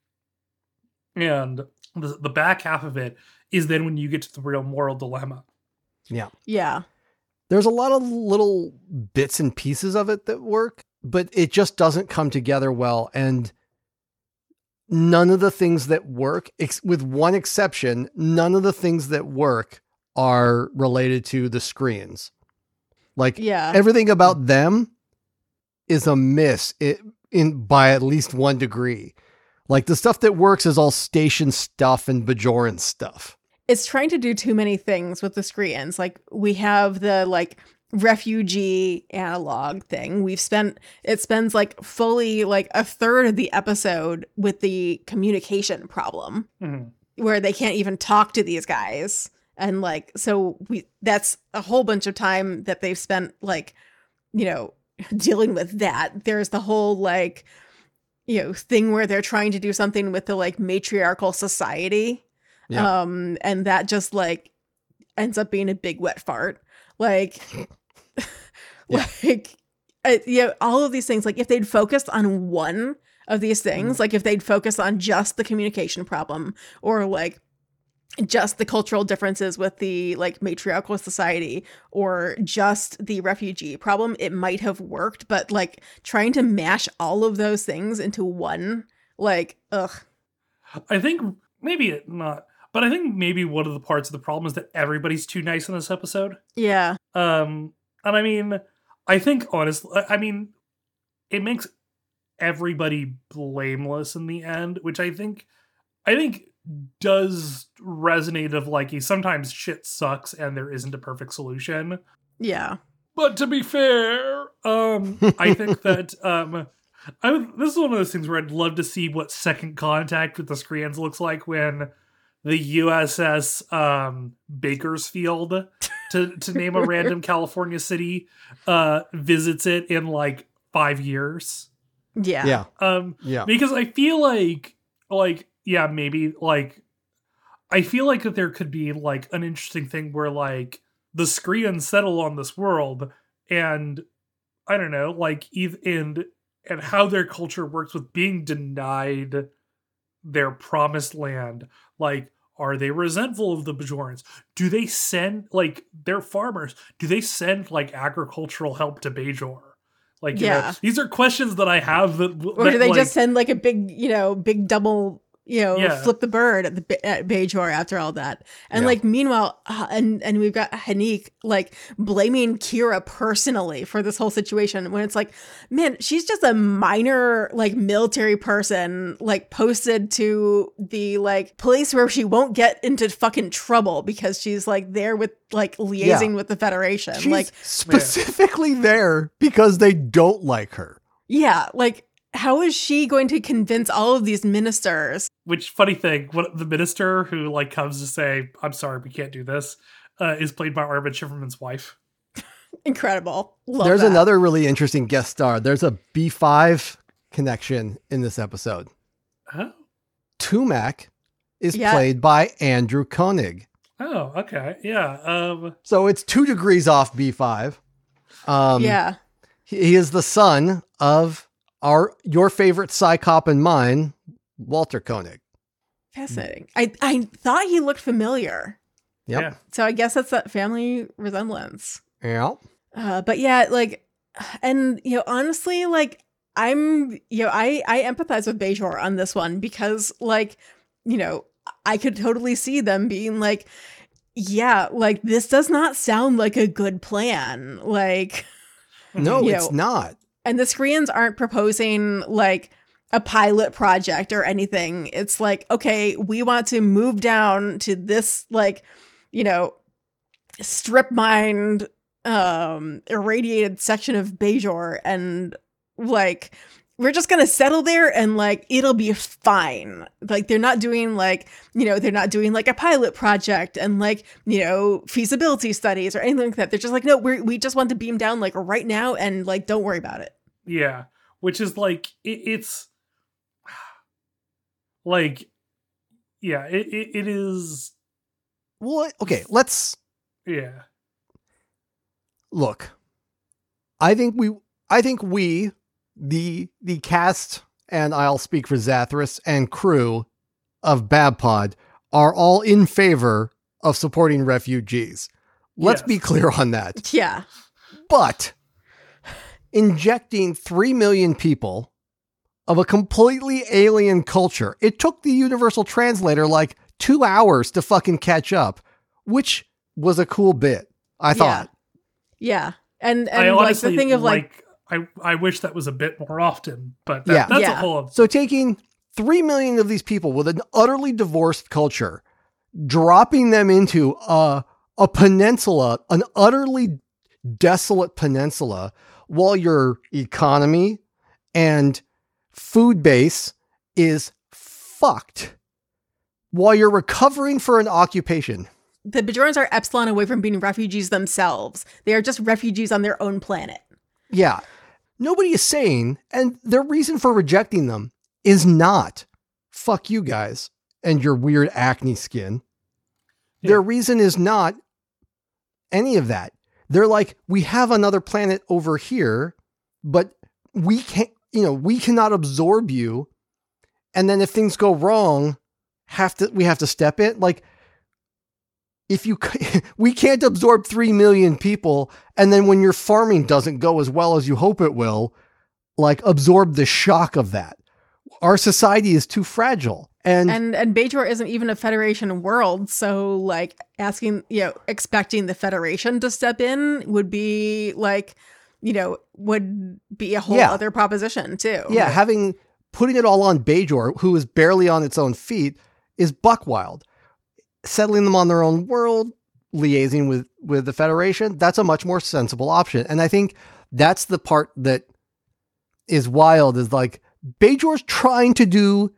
and the the back half of it is then when you get to the real moral dilemma. Yeah. Yeah. There's a lot of little bits and pieces of it that work, but it just doesn't come together well. And none of the things that work, ex- with one exception, none of the things that work are related to the Skrreeans. Like Yeah. everything about them is a miss it, in by at least one degree. Like the stuff that works is all station stuff and Bajoran stuff. it's trying to do too many things with the Skrreeans. Like we have the like refugee analog thing. We've spent it spends like fully like a third of the episode with the communication problem Mhm. where they can't even talk to these guys. And like so we that's a whole bunch of time that they've spent like you know dealing with that. There's the whole like you know thing where they're trying to do something with the like matriarchal society Yeah. um and that just like ends up being a big wet fart like Yeah. like uh, yeah all of these things like if they'd focused on one of these things like if they'd focused on just the communication problem or like just the cultural differences with the like matriarchal society or just the refugee problem it might have worked but like trying to mash all of those things into one like ugh I think maybe it not, but I think maybe one of the parts of the problem is that everybody's too nice in this episode. yeah Um, and I mean, I think honestly, I mean, it makes everybody blameless in the end, which I think, I think does resonate of like he sometimes shit sucks and there isn't a perfect solution. yeah But to be fair, um, I think that um, I would, this is one of those things where I'd love to see what second contact with the Skrreeans looks like when the USS um, Bakersfield, to to name a random California city, uh, visits it in like five years. yeah Yeah. Um, Yeah. because I feel like like yeah maybe like I feel like that there could be like an interesting thing where like the Skrreeans settle on this world and I don't know like even and and how their culture works with being denied their promised land like are they resentful of the Bajorans? Do they send like they're farmers? Do they send like agricultural help to Bajor? Like, you know, Yeah. these are questions that I have that, or do they like, just send like a big you know big double you know Yeah. flip the bird at the at Bajor after all that and Yeah. like meanwhile uh, and and we've got Haneek like blaming Kira personally for this whole situation when it's like man she's just a minor like military person like posted to the like place where she won't get into fucking trouble because she's like there with like liaising with the Federation She's like specifically there because they don't like her. Yeah, like how is she going to convince all of these ministers? Which funny thing, what the minister who like comes to say, "I'm sorry, we can't do this," uh, is played by Armin Shimerman's wife. Incredible. Love There's that. another really interesting guest star. There's a B5 connection in this episode. Oh, Tumak is Yeah. played by Andrew Koenig. oh, okay, yeah. Um, So it's two degrees off B5. Um, yeah. He he is the son of our your favorite psychop and mine, Walter Koenig. Fascinating. I, I thought he looked familiar. Yep. yeah. So I guess that's that family resemblance. Yeah. Uh, but yeah, like, and you know, honestly, like, I'm, you know, I I empathize with Bajor on this one because, like, you know, I could totally see them being like, yeah, like this does not sound like a good plan, like, No, You it's know, not. And the Skrreeans aren't proposing like a pilot project or anything. It's like, okay, we want to move down to this, like, you know, strip mined, um, irradiated section of Bajor, and like, we're just gonna settle there and like it'll be fine. Like they're not doing like you know they're not doing like a pilot project and like you know feasibility studies or anything like that. They're just like no, we we just want to beam down like right now and like don't worry about it. Yeah, which is like it, it's like yeah, it, it it is Well, okay, let's yeah. look. I think we I think we the the cast and I'll speak for Zathras and crew of Babpod are all in favor of supporting refugees. Let's Yes. be clear on that. Yeah, But injecting 3 million people of a completely alien culture, it took the Universal Translator like two hours to fucking catch up, which was a cool bit, I thought. yeah, yeah. and I and like the thing of like, I I wish that was a bit more often, but that, Yeah. that's a Yeah. whole. So taking 3 million of these people with an utterly divorced culture, dropping them into a, a peninsula, an utterly desolate peninsula, while your economy and food base is fucked, while you're recovering for an occupation. the Bajorans are epsilon away from being refugees themselves. They are just refugees on their own planet. Yeah. Nobody is saying, and their reason for rejecting them is not fuck you guys and your weird acne skin. Yeah. Their reason is not any of that. They're like, we have another planet over here, but we can't, you know, we cannot absorb you. And then if things go wrong, have to we have to step in. Like if you we can't absorb 3 million people and then when your farming doesn't go as well as you hope it will, like absorb the shock of that. Our society is too fragile. And, And and Bajor isn't even a Federation world, so like asking, you know, expecting the Federation to step in would be like, you know, would be a whole Yeah. other proposition too. yeah, having putting it all on Bajor, who is barely on its own feet, is buck wild. Settling them on their own world, liaising with with the Federation, that's a much more sensible option. And I think that's the part that is wild is like Bajor's trying to do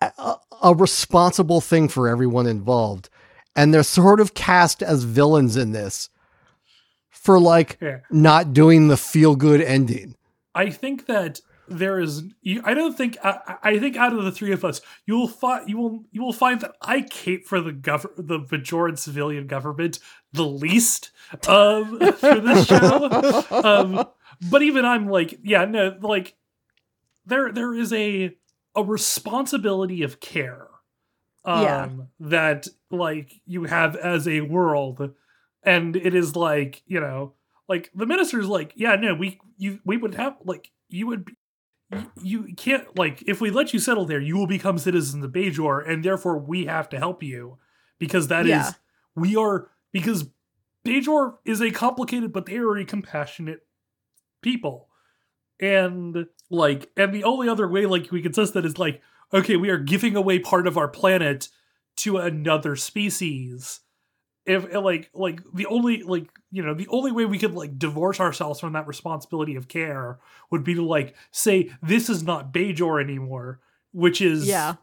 a, a- responsible thing for everyone involved. And they're sort of cast as villains in this for like Yeah. not doing the feel good ending. I think that there is. you- I don't think. I, I think out of the three of us, you will find you will you will find that I cape for the gov the Bajoran civilian government the least um, for this show. um, but even I'm like, yeah, no, like there there is a a responsibility of care um Yeah. that like you have as a world and it is like you know like the minister's like yeah no we you we would have like you would be, you, can't like if we let you settle there you will become citizens of Bajor and therefore we have to help you because that is Yeah. we are because Bajor is a complicated but they are a compassionate people and like and the only other way like we can sense that is like okay we are giving away part of our planet to another species if like like the only like you know the only way we could like divorce ourselves from that responsibility of care would be to like say this is not Bajor anymore, which is Yeah.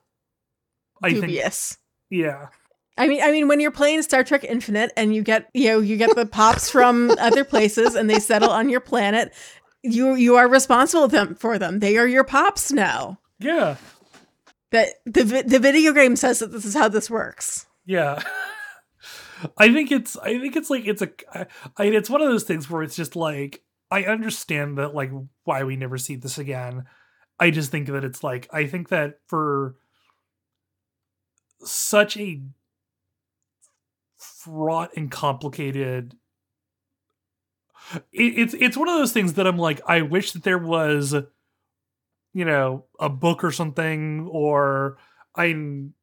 I think Dubious. yeah I mean, I mean, when you're playing Star Trek Infinite and you get, you know, you get the pops from other places and they settle on your planet, you you are responsible them for them. They are your pops now. yeah That the the video game says that this is how this works. yeah. I think it's I think it's like it's a I, it's one of those things where it's just like I understand that like why we never see this again. I just think that it's like I think that for such a fraught and complicated it, it's it's one of those things that I'm like I wish that there was you know a book or something or I'm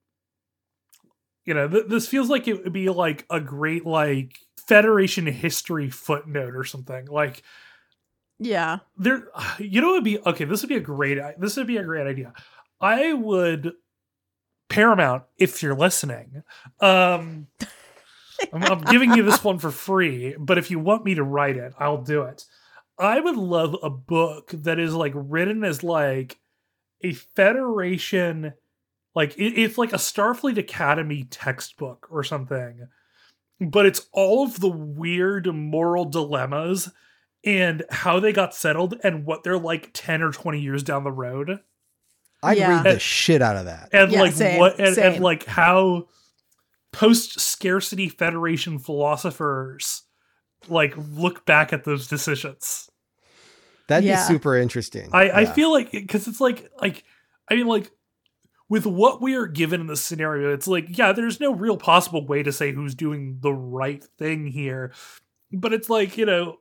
you know th- this feels like it would be like a great like federation history footnote or something like Yeah. there you know it would be okay this would be a great this would be a great idea i would paramount if you're listening um I'm, I'm giving you this one for free but if you want me to write it i'll do it i would love a book that is like written as like a federation like it, it's like a starfleet academy textbook or something but it's all of the weird moral dilemmas and how they got settled and what they're like 10 or 20 years down the road I'd Yeah. read the shit out of that. and Yeah, like same, what and, and like how post scarcity federation philosophers like look back at those decisions. That'd Yeah. be super interesting. i i feel like because it's like like i mean like with what we are given in this scenario it's like yeah there's no real possible way to say who's doing the right thing here. But it's like you know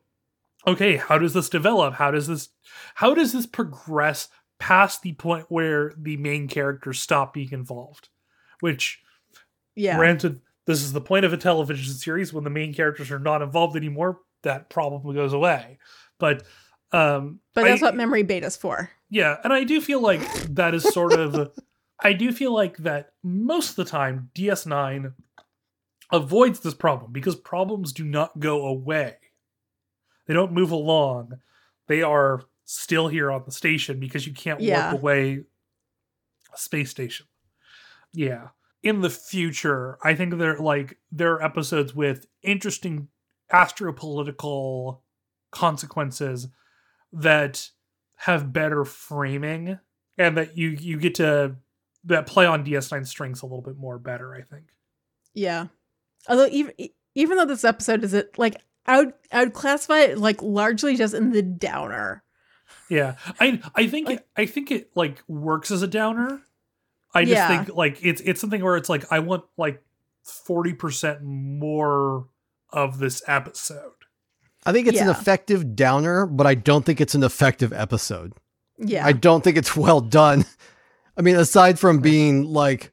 okay how does this develop? How does this how does this progress past the point where the main characters stop being involved? Which Yeah. granted this is the point of a television series when the main characters are not involved anymore that problem goes away but um but that's I- what memory beta's for. yeah, and I do feel like that is sort of I do feel like that most of the time DS9 avoids this problem because problems do not go away. They don't move along. They are still here on the station because you can't Yeah. warp away a space station. Yeah. In the future, I think there like there are episodes with interesting astropolitical consequences that have better framing and that you you get to that play on DS9 strengths a little bit more better, I think. Yeah. Although even even though this episode is it like I would I would classify it like largely just in the downer. Yeah. I I think Like- it, I think it like works as a downer. I just Yeah. think like it's it's something where it's like I want like 40% more of this episode. I think it's an effective downer, but I don't think it's an effective episode. Yeah. I don't think it's well done. I mean, aside from being like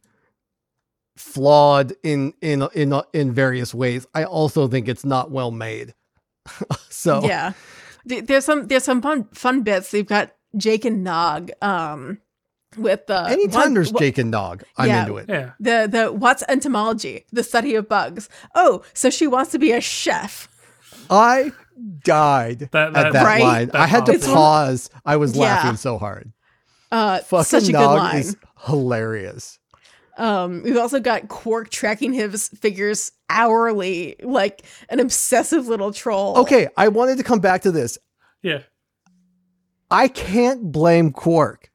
flawed in in in in various ways, I also think it's not well made. so Yeah. There's some there's some fun fun bits. They've got Jake and Nog um with the anytime one- there's Jake and Nog, I'm Yeah. into it. Yeah. the the what's entomology, the study of bugs. Oh, so she wants to be a chef. I died That- at that- that Right? line. that I had to It's one- pause. I was Yeah. laughing so hard. Uh Fucking such a good line. is hilarious. Um, we've also got Quark tracking his figures hourly, like an obsessive little troll. Okay, I wanted to come back to this. Yeah. I can't blame Quark.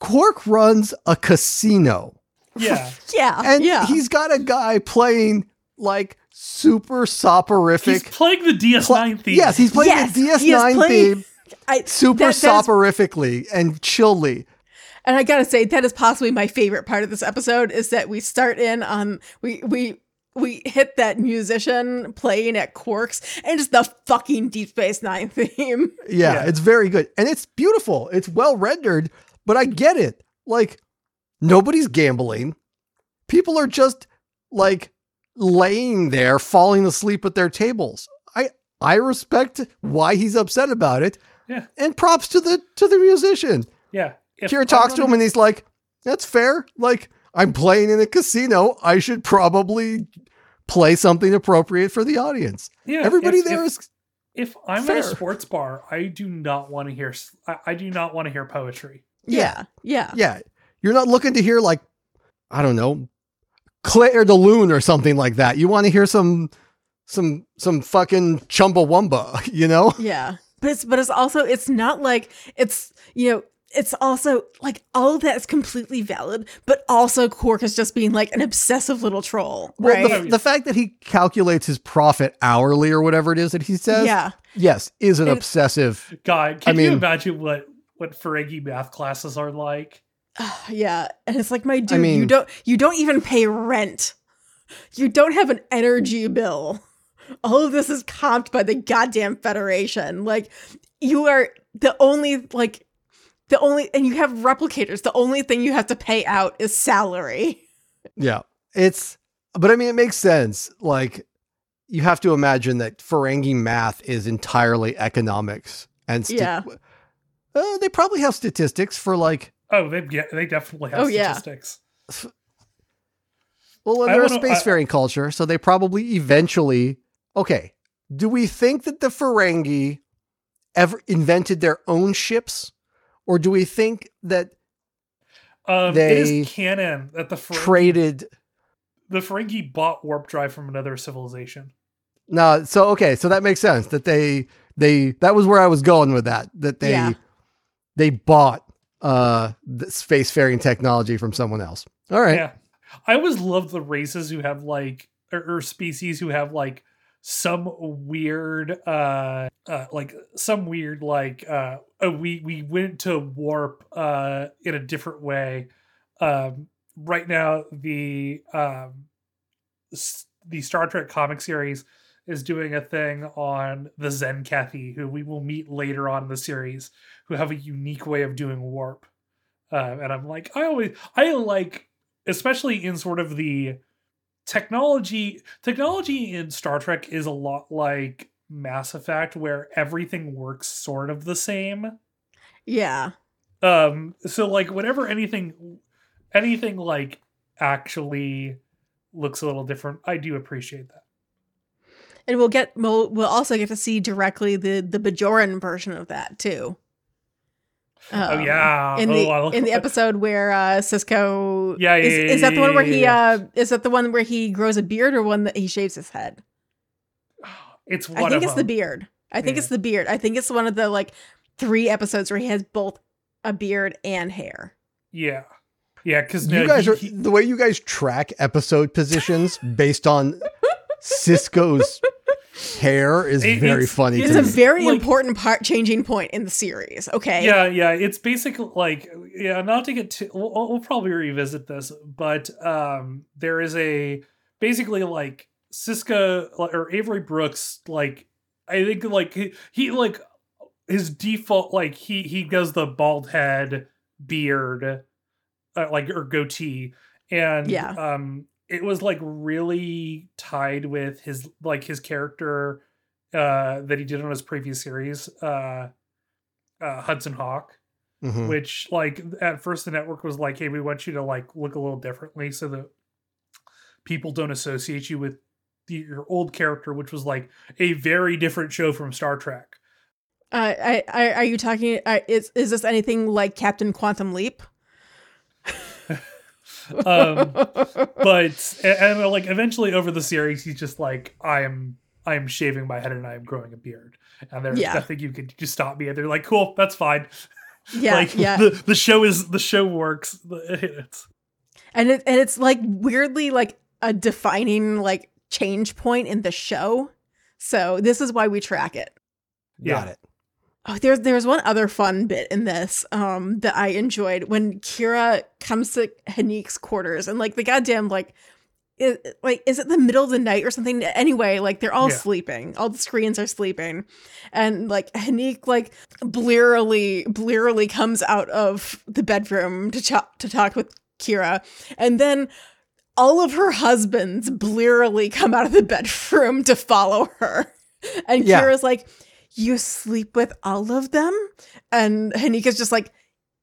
Quark runs a casino. Yeah. Yeah. And yeah. he's got a guy playing like super soporific. He's playing the DS9 theme. Yes, he's playing Yes, the DS9 playing- theme I, super that- that is- soporifically and chilly. and I gotta say that is possibly my favorite part of this episode is that we start in on we we we hit that musician playing at Quarks and just the fucking Deep Space Nine theme. Yeah, Yeah. it's very good. And it's beautiful. It's well rendered, but I get it. Like, nobody's gambling. People are just like laying there, falling asleep at their tables. I I respect why he's upset about it. Yeah. And props to the to the musician. Yeah. If Kira talks to him and he's like, That's fair. Like, I'm playing in a casino. I should probably play something appropriate for the audience. Yeah, Everybody if- there if- is If I'm at a sports bar, I do not want to hear. I do not want to hear poetry. Yeah. Yeah. yeah. You're not looking to hear like I don't know, Clair de Lune or something like that. You want to hear some some some fucking chumbawamba, you know? Yeah. But it's but it's also it's not like it's you know it's also like all of that is completely valid, but also Quark is just being like an obsessive little troll, Well, right? the, the fact that he calculates his profit hourly or whatever it is that he says, yeah, yes, is an And- obsessive. God, can I you mean- imagine what what Ferengi math classes are like? yeah, and it's like my dude, you mean- don't you don't even pay rent, you don't have an energy bill. All of this is comped by the goddamn Federation. Like you are the only like the only and you have replicators. The only thing you have to pay out is salary. Yeah, it's. But I mean, it makes sense. Like, you have to imagine that Ferengi math is entirely economics, and sti- Yeah. Uh, they probably have statistics for like. Oh, they yeah, they definitely have Oh, yeah. statistics. Well, and they're a wanna- I- spacefaring culture, so they probably eventually. Okay, do we think that the Ferengi ever invented their own ships, or do we think that Um, They is canon that the Ferengi, traded? the Ferengi bought warp drive from another civilization. No, so okay, so that makes sense that they they that was where I was going with that that they Yeah. They bought uh the spacefaring technology from someone else. All right. Yeah, I always love the races who have like or, or species who have like some weird uh uh like some weird like uh oh, we we went to warp uh in a different way um right now the um the star trek comic series is doing a thing on the zen kathy who we will meet later on in the series who have a unique way of doing warp uh, and i'm like i always i like especially in sort of the technology technology in Star Trek is a lot like Mass Effect where everything works sort of the same. Yeah. Um so like whenever anything anything like actually looks a little different, I do appreciate that. And we'll get we'll, we'll also get to see directly the the Bajoran version of that too. oh Um, yeah. In the oh, in the episode where uh Sisko Yeah, yeah, is, yeah, is that the one where he uh is that the one where he grows a beard or one that he shaves his head? it's one I think of it's the beard. I think Yeah. it's the beard. I think it's one of the like three episodes where he has both a beard and hair. Yeah. Yeah, cuz You guys are the way you guys track episode positions based on Sisko's hair is It- very it's- funny It's to a me. very Like- important part changing point in the series. Okay. Yeah, yeah, it's basically like yeah, not to get too we'll, we'll probably revisit this, but um there is a basically like Sisko or Avery Brooks like I think like he, he like his default like he he does the bald head beard uh, like or goatee and Yeah. um it was like really tied with his like his character uh that he did on his previous series uh uh Hudson Hawk Mhm. which like at first the network was like hey we want you to like look a little differently so that people don't associate you with the, your old character which was like a very different show from Star Trek Uh, I, I, are you talking? Uh, is is this anything like Captain Quantum Leap? Um but and, and, like eventually over the series he's just like i am i am shaving my head and i am growing a beard and there's Yeah. nothing you could just stop me and they're like cool that's fine yeah, like yeah. the, the show is the show works it's and it and it's like weirdly like a defining like change point in the show. So this is why we track it. Got it. Oh, there's there's one other fun bit in this um that I enjoyed when Kira comes to Haneek's quarters and like the goddamn like is, like is it the middle of the night or something? Anyway like they're all Yeah. sleeping. All the Skrreeans are sleeping. And like Haneek like blearily blearily comes out of the bedroom to ch- to talk with Kira. And then all of her husbands blearily come out of the bedroom to follow her. And Yeah. Kira's like you sleep with all of them? And Haneek's just like,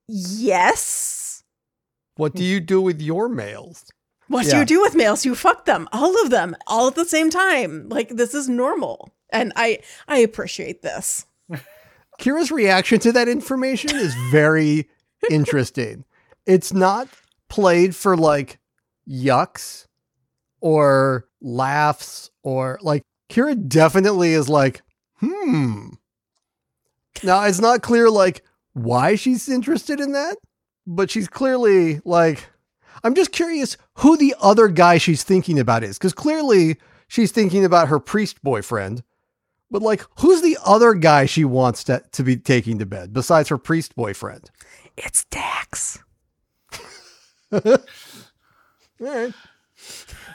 yes. What do you do with your males? What do you do with males? You fuck them, all of them, all at the same time. Like this is normal, and I I appreciate this. Kira's reaction to that information is very interesting. It's not played for like yucks or laughs or like Kira definitely is like, hmm. Now it's not clear like why she's interested in that, but she's clearly like, I'm just curious who the other guy she's thinking about is because clearly she's thinking about her priest boyfriend. But like, who's the other guy she wants to, to be taking to bed besides her priest boyfriend? It's Dax. All right.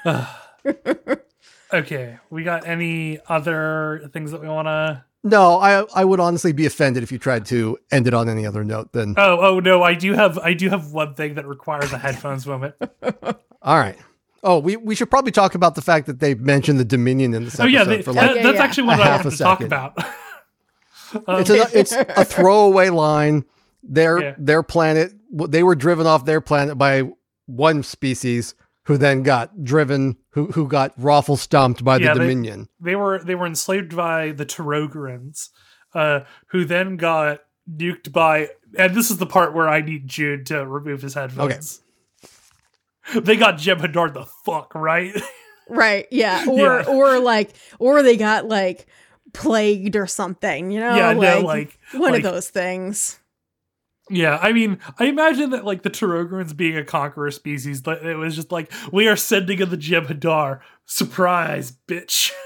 Okay, we got any other things that we want to? No, I I would honestly be offended if you tried to end it on any other note than Oh, oh no, I do have I do have one thing that requires a headphones moment. all right. Oh, we, we should probably talk about the fact that they mentioned the Dominion in this Oh yeah, they, for like Yeah, that's yeah. actually what I wanted a to talk about. Um, it's a it's a throwaway line. Their Yeah. their planet they were driven off their planet by one species who then got driven who who got raffle stomped by the Yeah, they- Dominion. they were they were enslaved by the T-Rogorans, uh, who then got nuked by. And this is the part where I need Jude to remove his headphones. Okay. They got Jem'Hadar the fuck right. Right. Yeah. Or Yeah. or like or they got like plagued or something, you know? yeah, no, like, like one like- of those things. Yeah, I mean, I imagine that like the T-Rogorans being a conqueror species, that it was just like we are sending in the Jem'Hadar. Surprise, bitch.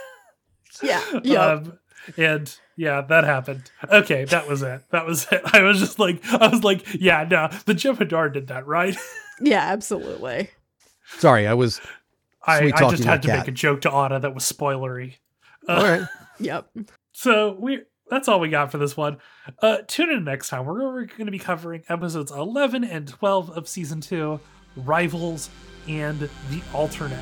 Yeah. Yeah. Um, and yeah, that happened. Okay, that was it. That was it. I was just like, I was like, yeah, no, the Jem'Hadar did that, right? yeah, absolutely. Sorry, I was I, I just had to a make a joke to Ana that was spoilery. Uh, all right. Yep. So we that's all we got for this one. Uh, tune in next time. We're, we're going to be covering episodes 11 and 12 of season 2, Rivals and the Alternate.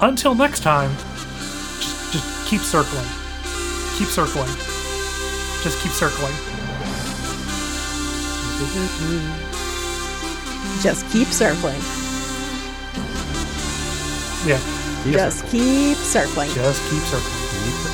Until next time, just, just keep circling. Keep circling. Just keep circling. Just keep circling. Yeah, Just Keep circling. Just keep circling.